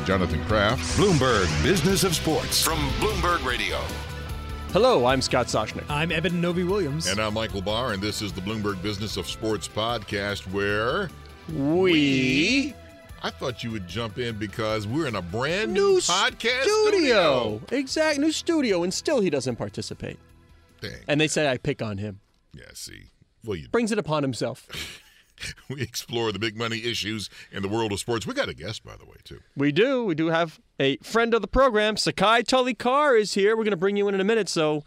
Jonathan Kraft. Bloomberg Business of Sports from Bloomberg Radio. Hello, I'm Scott Soshnick. I'm Eben Novy-Williams. And I'm Michael Barr, and this is the Bloomberg Business of Sports podcast where we. I thought you would jump in because we're in a brand new, New podcast studio. Exact new studio, and still he doesn't participate. Dang. And they say I pick on him. yeah, see. Well, you Brings it upon himself. we explore the big money issues in the world of sports. We got a guest, by the way, too. We do. We do have a friend of the program. Sakai Tully Carr is here. We're going to bring you in in a minute, so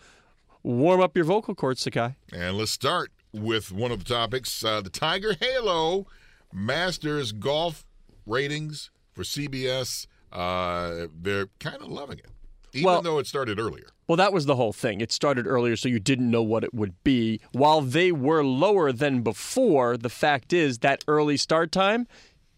warm up your vocal cords, Sakai. And let's start with one of the topics uh, the Tiger Halo Masters golf ratings for CBS. Uh, they're kind of loving it, even Well- though it started earlier. Well, that was the whole thing. It started earlier, so you didn't know what it would be. While they were lower than before, the fact is that early start time,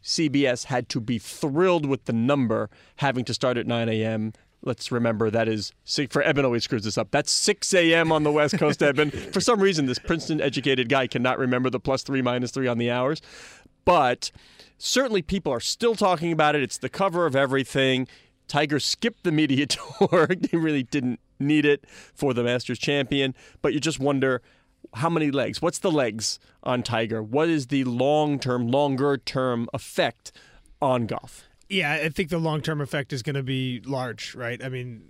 CBS had to be thrilled with the number having to start at 9 a.m. Let's remember that is for Eben always screws this up. That's 6 a.m. on the West Coast, Eben. For some reason, this Princeton-educated guy cannot remember the plus three, minus three on the hours. But certainly, people are still talking about it. It's the cover of everything. Tiger skipped the media tour. he really didn't need it for the Masters champion. But you just wonder how many legs? What's the legs on Tiger? What is the long term, longer term effect on golf? Yeah, I think the long term effect is going to be large, right? I mean,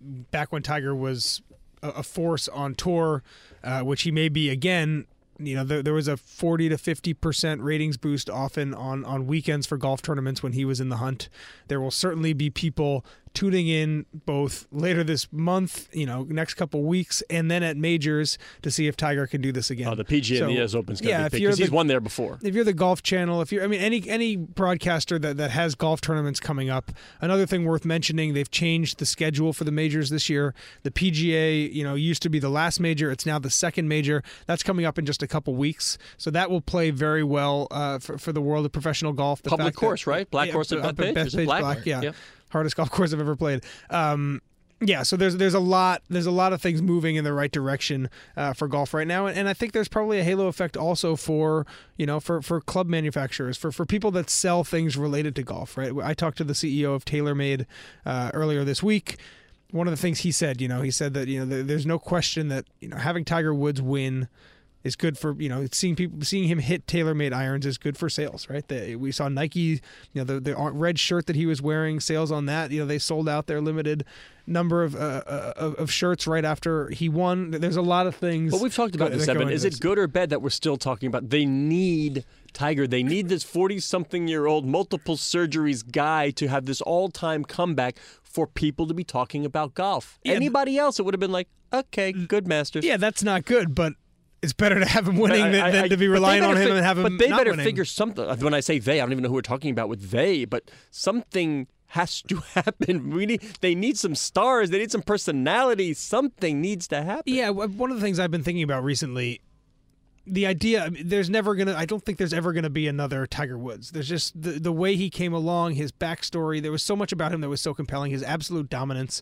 back when Tiger was a, force on tour, uh, which he may be again. You know, there, there was a 40 to 50 percent ratings boost often on on weekends for golf tournaments when he was in the hunt. There will certainly be people tuning in both later this month, you know, next couple weeks, and then at majors to see if Tiger can do this again. Oh, the PGA So, and the US Open's going to yeah, be if big you're because he's won there before. if you're the golf channel if you're i mean any any broadcaster that, that has golf tournaments coming up another thing worth mentioning they've changed the schedule for the majors this year the pga you know used to be the last major it's now the second major that's coming up in just a couple weeks so that will play very well uh, for, for the world of professional golf the Public fact that- course, right? Black course at up Bethpage? Black? black yeah Yep. Hardest golf course i've ever played um, yeah, so there's there's a lot there's a lot of things moving in the right direction uh, for golf right now, and, and I think there's probably a halo effect also for you know for, for club manufacturers for for people that sell things related to golf. Right, I talked to the CEO of TaylorMade uh, earlier this week. One of the things he said, you know, he said that you know there- there's no question that you know having Tiger Woods win is good for you know seeing people seeing him hit TaylorMade irons is good for sales, right? The, we saw Nike, you know, the the red shirt that he was wearing, sales on that, you know, they sold out their limited number of uh, uh, of of shirts right after he won. There's a lot of things. But we've talked about this, Eben. Is this. it good or bad that we're still talking about? They need Tiger. They need this 40 something year old, multiple surgeries guy to have this all time comeback for people to be talking about golf. Yeah, Anybody else, it would have been like, okay, good Masters. Yeah, that's not good, but it's better to have him winning I- than, I- than to be relying on him fig- and have him But they better winning. figure something. Uh, when I say they, I don't even know who we're talking about with they, but something has to happen. We need. They need some stars. They need some personality. Something needs to happen. Yeah, one of the things I've been thinking about recently, the idea there's never gonna. I don't think there's ever gonna be another Tiger Woods. There's just the the way he came along, his backstory. There was so much about him that was so compelling. His absolute dominance.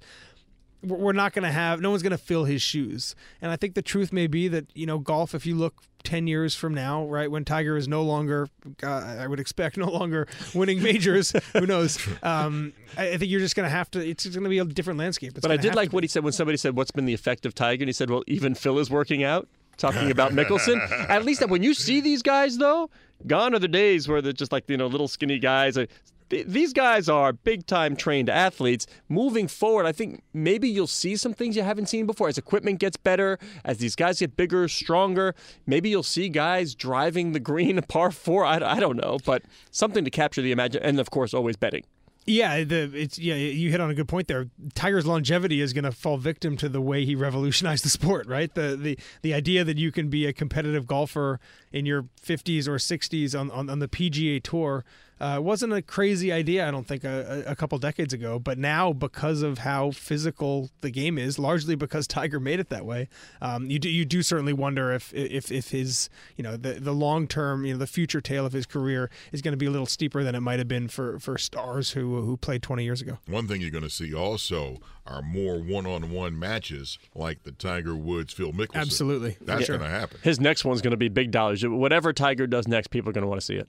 We're we're not gonna have. No one's gonna fill his shoes. And I think the truth may be that you know golf. If you look. 10 years from now, right, when Tiger is no longer, uh, I would expect, no longer winning majors, who knows? Um, I, I think you're just going to have to, it's going to be a different landscape. It's But I did like what be. he said when somebody said, "What's been the effect of Tiger?" And he said, "Well, even Phil is working out." Talking about Mickelson. At least that when you see these guys, though, gone are the days where they're just like you know little skinny guys. Th- these guys are big time trained athletes. Moving forward, I think maybe you'll see some things you haven't seen before as equipment gets better, as these guys get bigger, stronger. Maybe you'll see guys driving the green par four. I, I don't know, but something to capture the imagination. And of course, always betting. Yeah, the it's yeah, you hit on a good point there. Tiger's longevity is going to fall victim to the way he revolutionized the sport, right? The the the idea that you can be a competitive golfer in your 50s or 60s on on, on the PGA Tour uh, wasn't a crazy idea, I don't think, a, a couple decades ago. But now, because of how physical the game is, largely because Tiger made it that way, um, you do you do certainly wonder if if if his you know the the long term you know the future tale of his career is going to be a little steeper than it might have been for for stars who who played 20 years ago. One thing you're going to see also are more one-on-one matches like the Tiger Woods Phil Mickelson. Absolutely. that's Sure. going to happen. His next one's going to be big dollars. Whatever Tiger does next, people are going to want to see it.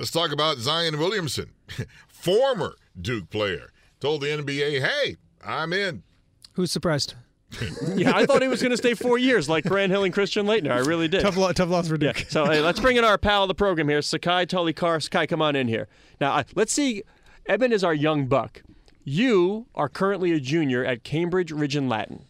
Let's talk about Zion Williamson, former Duke player, told the NBA, "Hey, I'm in." Who's surprised? Yeah, I thought he was going to stay four years like Grant Hill and Christian Laettner. I really did. Tough, lo- tough loss for Yeah. Duke. So hey, let's bring in our pal of the program here, Sakai Tolikar. Sakai, come on in here. Now, uh, let's see. Eben is our young buck. You are currently a junior at Cambridge Rindge and Latin.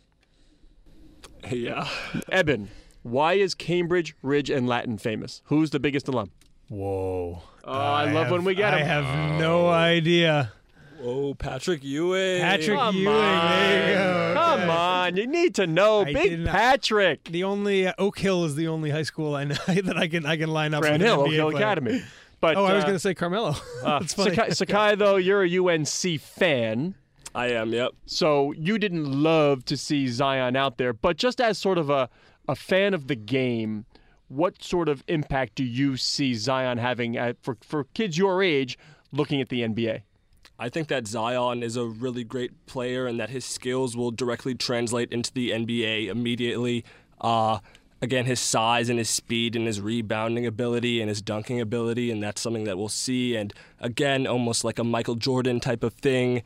Yeah. Eben, why is Cambridge Rindge and Latin famous? Who's the biggest alum? Whoa. Oh, I, love when we get I him. have no idea. Oh, Patrick Ewing. Patrick Come Ewing. There you go. Come on, you need to know. I Big Patrick. The only uh, Oak Hill is the only high school I know that I can I can line up. Grant with an Hill, Oak Hill player. Academy. But Oh, I was uh, going to say Carmelo. uh, That's funny. Sakai, Sakai, though, you're a UNC fan. I am, yep. So you didn't love to see Zion out there, but just as sort of a, a fan of the game, what sort of impact do you see Zion having at, for, for kids your age looking at the NBA? I think that Zion is a really great player and that his skills will directly translate into the NBA immediately. Uh, again, his size and his speed and his rebounding ability and his dunking ability, and that's something that we'll see. And again, almost like a Michael Jordan type of thing.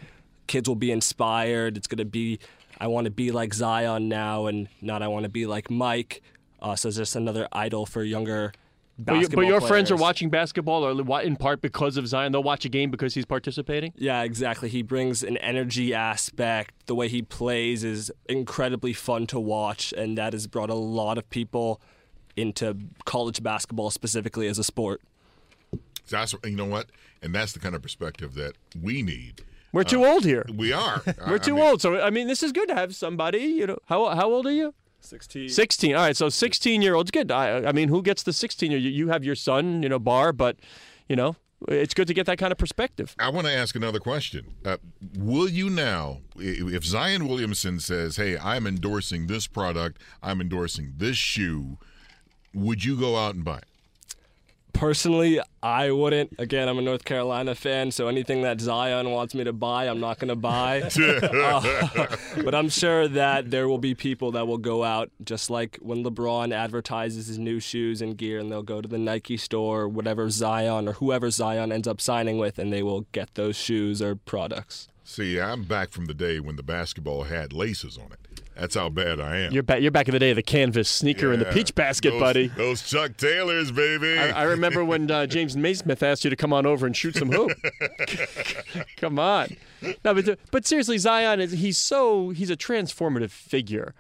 Kids will be inspired. It's going to be, I want to be like Zion now and not I want to be like Mike. Uh, so it's just another idol for younger But, you, but your friends are watching basketball, or in part because of Zion. They'll watch a game because he's participating. Yeah, exactly. He brings an energy aspect. The way he plays is incredibly fun to watch, and that has brought a lot of people into college basketball specifically as a sport. That's you know what, and that's the kind of perspective that we need. We're too old here. We are. We're too old. So I mean, this is good to have somebody. You know, how how old are you? 16. 16. All right, so 16 year olds. Good. I, I mean, who gets the 16 year? You, you have your son, you know, Barr, but, you know, it's good to get that kind of perspective. I want to ask another question. Uh, will you now, if Zion Williamson says, "Hey, I'm endorsing this product, I'm endorsing this shoe," would you go out and buy it? Personally, I wouldn't. Again, I'm a North Carolina fan, so anything that Zion wants me to buy, I'm not going to buy. Uh, but I'm sure that there will be people that will go out, just like when LeBron advertises his new shoes and gear, and they'll go to the Nike store, or whatever Zion or whoever Zion ends up signing with, and they will get those shoes or products. See, I'm back from the day when the basketball had laces on it. That's how bad I am. You're back. You're back in the day of the canvas sneaker and the peach basket, Those- buddy. Those Chuck Taylors, baby. I, I remember when uh, James Naismith asked you to come on over and shoot some hoop. come on. No, but but seriously, Zion is he's so he's a transformative figure.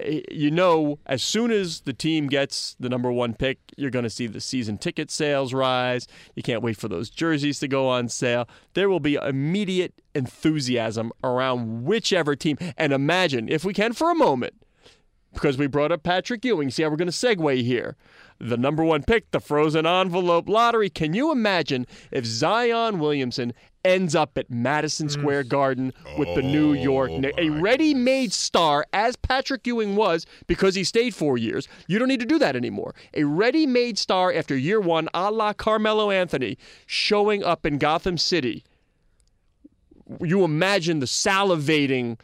You know, as soon as the team gets the number one pick, you're going to see the season ticket sales rise. You can't wait for those jerseys to go on sale. There will be immediate enthusiasm around whichever team. And imagine, if we can for a moment, because we brought up Patrick Ewing. See how we're going to segue here. The number one pick, the frozen envelope lottery. Can you imagine if Zion Williamson ends up at Madison mm. Square Garden with the New oh York Oh, Knicks. A ready-made star, as Patrick Ewing was, because he stayed four years. You don't need to do that anymore. A ready-made star after year one, a la Carmelo Anthony, showing up in Gotham City. You imagine the salivating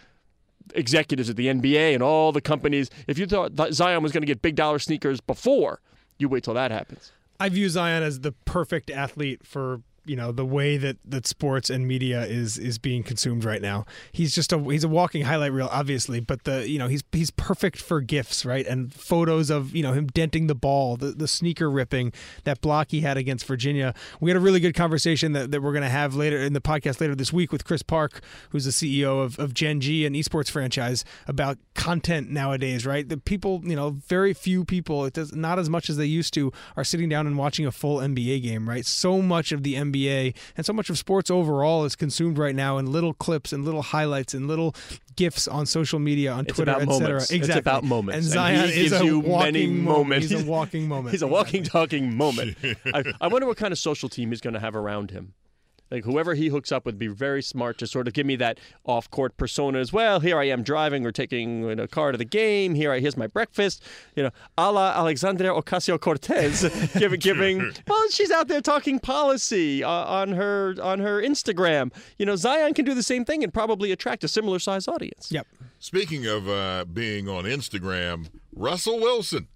executives at the NBA and all the companies. If you thought that Zion was going to get big dollar sneakers before, you wait till that happens. I view Zion as the perfect athlete for you know the way that, that sports and media is is being consumed right now. He's just a he's a walking highlight reel, obviously, but the you know he's he's perfect for gifs, right? And photos of you know him denting the ball, the, the sneaker ripping, that block he had against Virginia. We had a really good conversation that, that we're going to have later in the podcast later this week with Chris Park, who's the CEO of, of Gen G, an esports franchise, about content nowadays, right? The people, you know, very few people, it does not as much as they used to, are sitting down and watching a full NBA game, right? So much of the NBA and so much of sports overall is consumed right now in little clips and little highlights and little gifs on social media, on It's Twitter, etc. Exactly. It's about moments. And And Zion he is a you walking moment. He's a walking moment. He's a walking, talking moment. I, I wonder what kind of social team he's going to have around him. Like whoever he hooks up with, be very smart to sort of give me that off-court persona as well. Here I am driving or taking you know, a car to the game. Here I here's my breakfast. You know, a la Alexandria Ocasio Cortez, giving giving. Well, she's out there talking policy uh, on her on her Instagram. You know, Zion can do the same thing and probably attract a similar size audience. Yep. Speaking of uh, being on Instagram, Russell Wilson.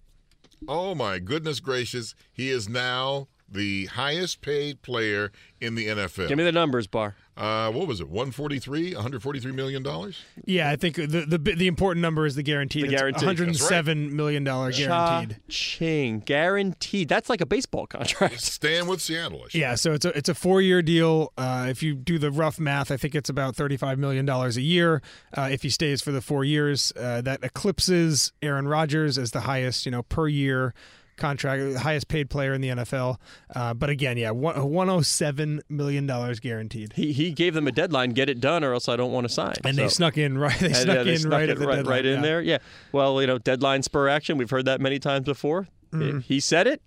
Oh my goodness gracious, he is now the highest paid player in the NFL. Give me the numbers, Barr. uh, what was it? 143, 143 million dollars. Yeah, I think the the the important number is the guaranteed. The It's guaranteed. One hundred seven million dollar guaranteed. Cha-ching. Guaranteed. That's like a baseball contract. Staying with Seattle. I Yeah, so it's a it's a four year deal. Uh, if you do the rough math, I think it's about thirty five million dollars a year. Uh, if he stays for the four years, uh, that eclipses Aaron Rodgers as the highest, you know, per year contract, highest paid player in the NFL. Uh, but again, yeah, one oh seven million dollars guaranteed. He, he gave them a deadline, get it done, or else I don't want to sign. And they snuck in right. They and, snuck yeah, they in snuck right at the right, deadline. right in yeah. there. Yeah. Well, you know, deadline spur action. We've heard that many times before. Mm-hmm. He said it.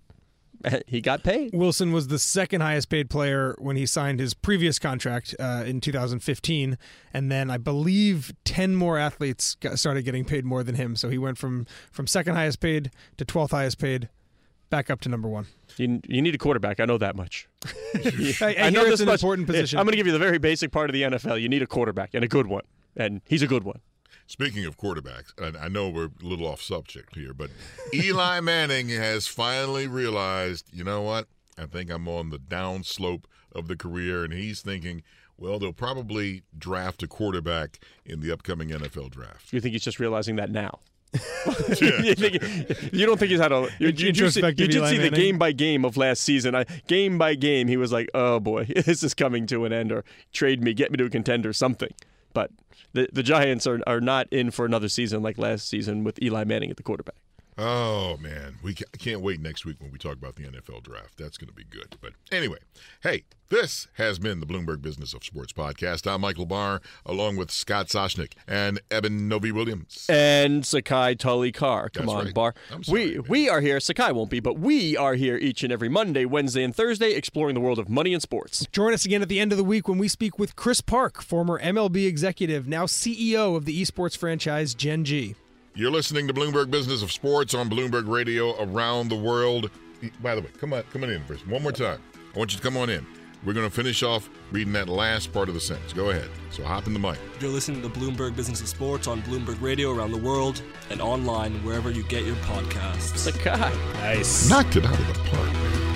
He got paid. Wilson was the second highest paid player when he signed his previous contract uh, in 2015, and then I believe 10 more athletes got, started getting paid more than him. So he went from from second highest paid to 12th highest paid, back up to number one. You, you need a quarterback. I know that much. I, I know this an much. important position. I'm going to give you the very basic part of the NFL. You need a quarterback and a good one, and he's a good one. Speaking of quarterbacks, and I know we're a little off subject here, but Eli Manning has finally realized, you know what? I think I'm on the downslope of the career, and he's thinking, well, they'll probably draft a quarterback in the upcoming NFL draft. You think he's just realizing that now? you, think, you don't think he's had a you, you, you, see, you did see the game by game of last season. I, game by game, he was like, "Oh boy, this is coming to an end," or "Trade me, get me to a contender, something." But the the Giants are are not in for another season like last season with Eli Manning at the quarterback. Oh man, we ca- I can't wait next week when we talk about the NFL draft. That's going to be good. But anyway, hey, this has been the Bloomberg Business of Sports podcast. I'm Michael Barr, along with Scott Soshnick and Eben Novy-Williams. and Sakai Tully Carr. Come That's on, right. Barr. Sorry, we man. we are here. Sakai won't be, but we are here each and every Monday, Wednesday, and Thursday, exploring the world of money and sports. Join us again at the end of the week when we speak with Chris Park, former MLB executive, now CEO of the esports franchise Gen G. You're listening to Bloomberg Business of Sports on Bloomberg Radio around the world. By the way, come on, come on in first. One more time. I want you to come on in. We're going to finish off reading that last part of the sentence. Go ahead. So hop in the mic. You're listening to Bloomberg Business of Sports on Bloomberg Radio around the world and online wherever you get your podcasts. Sakai. Nice. Knocked it out of the park, man.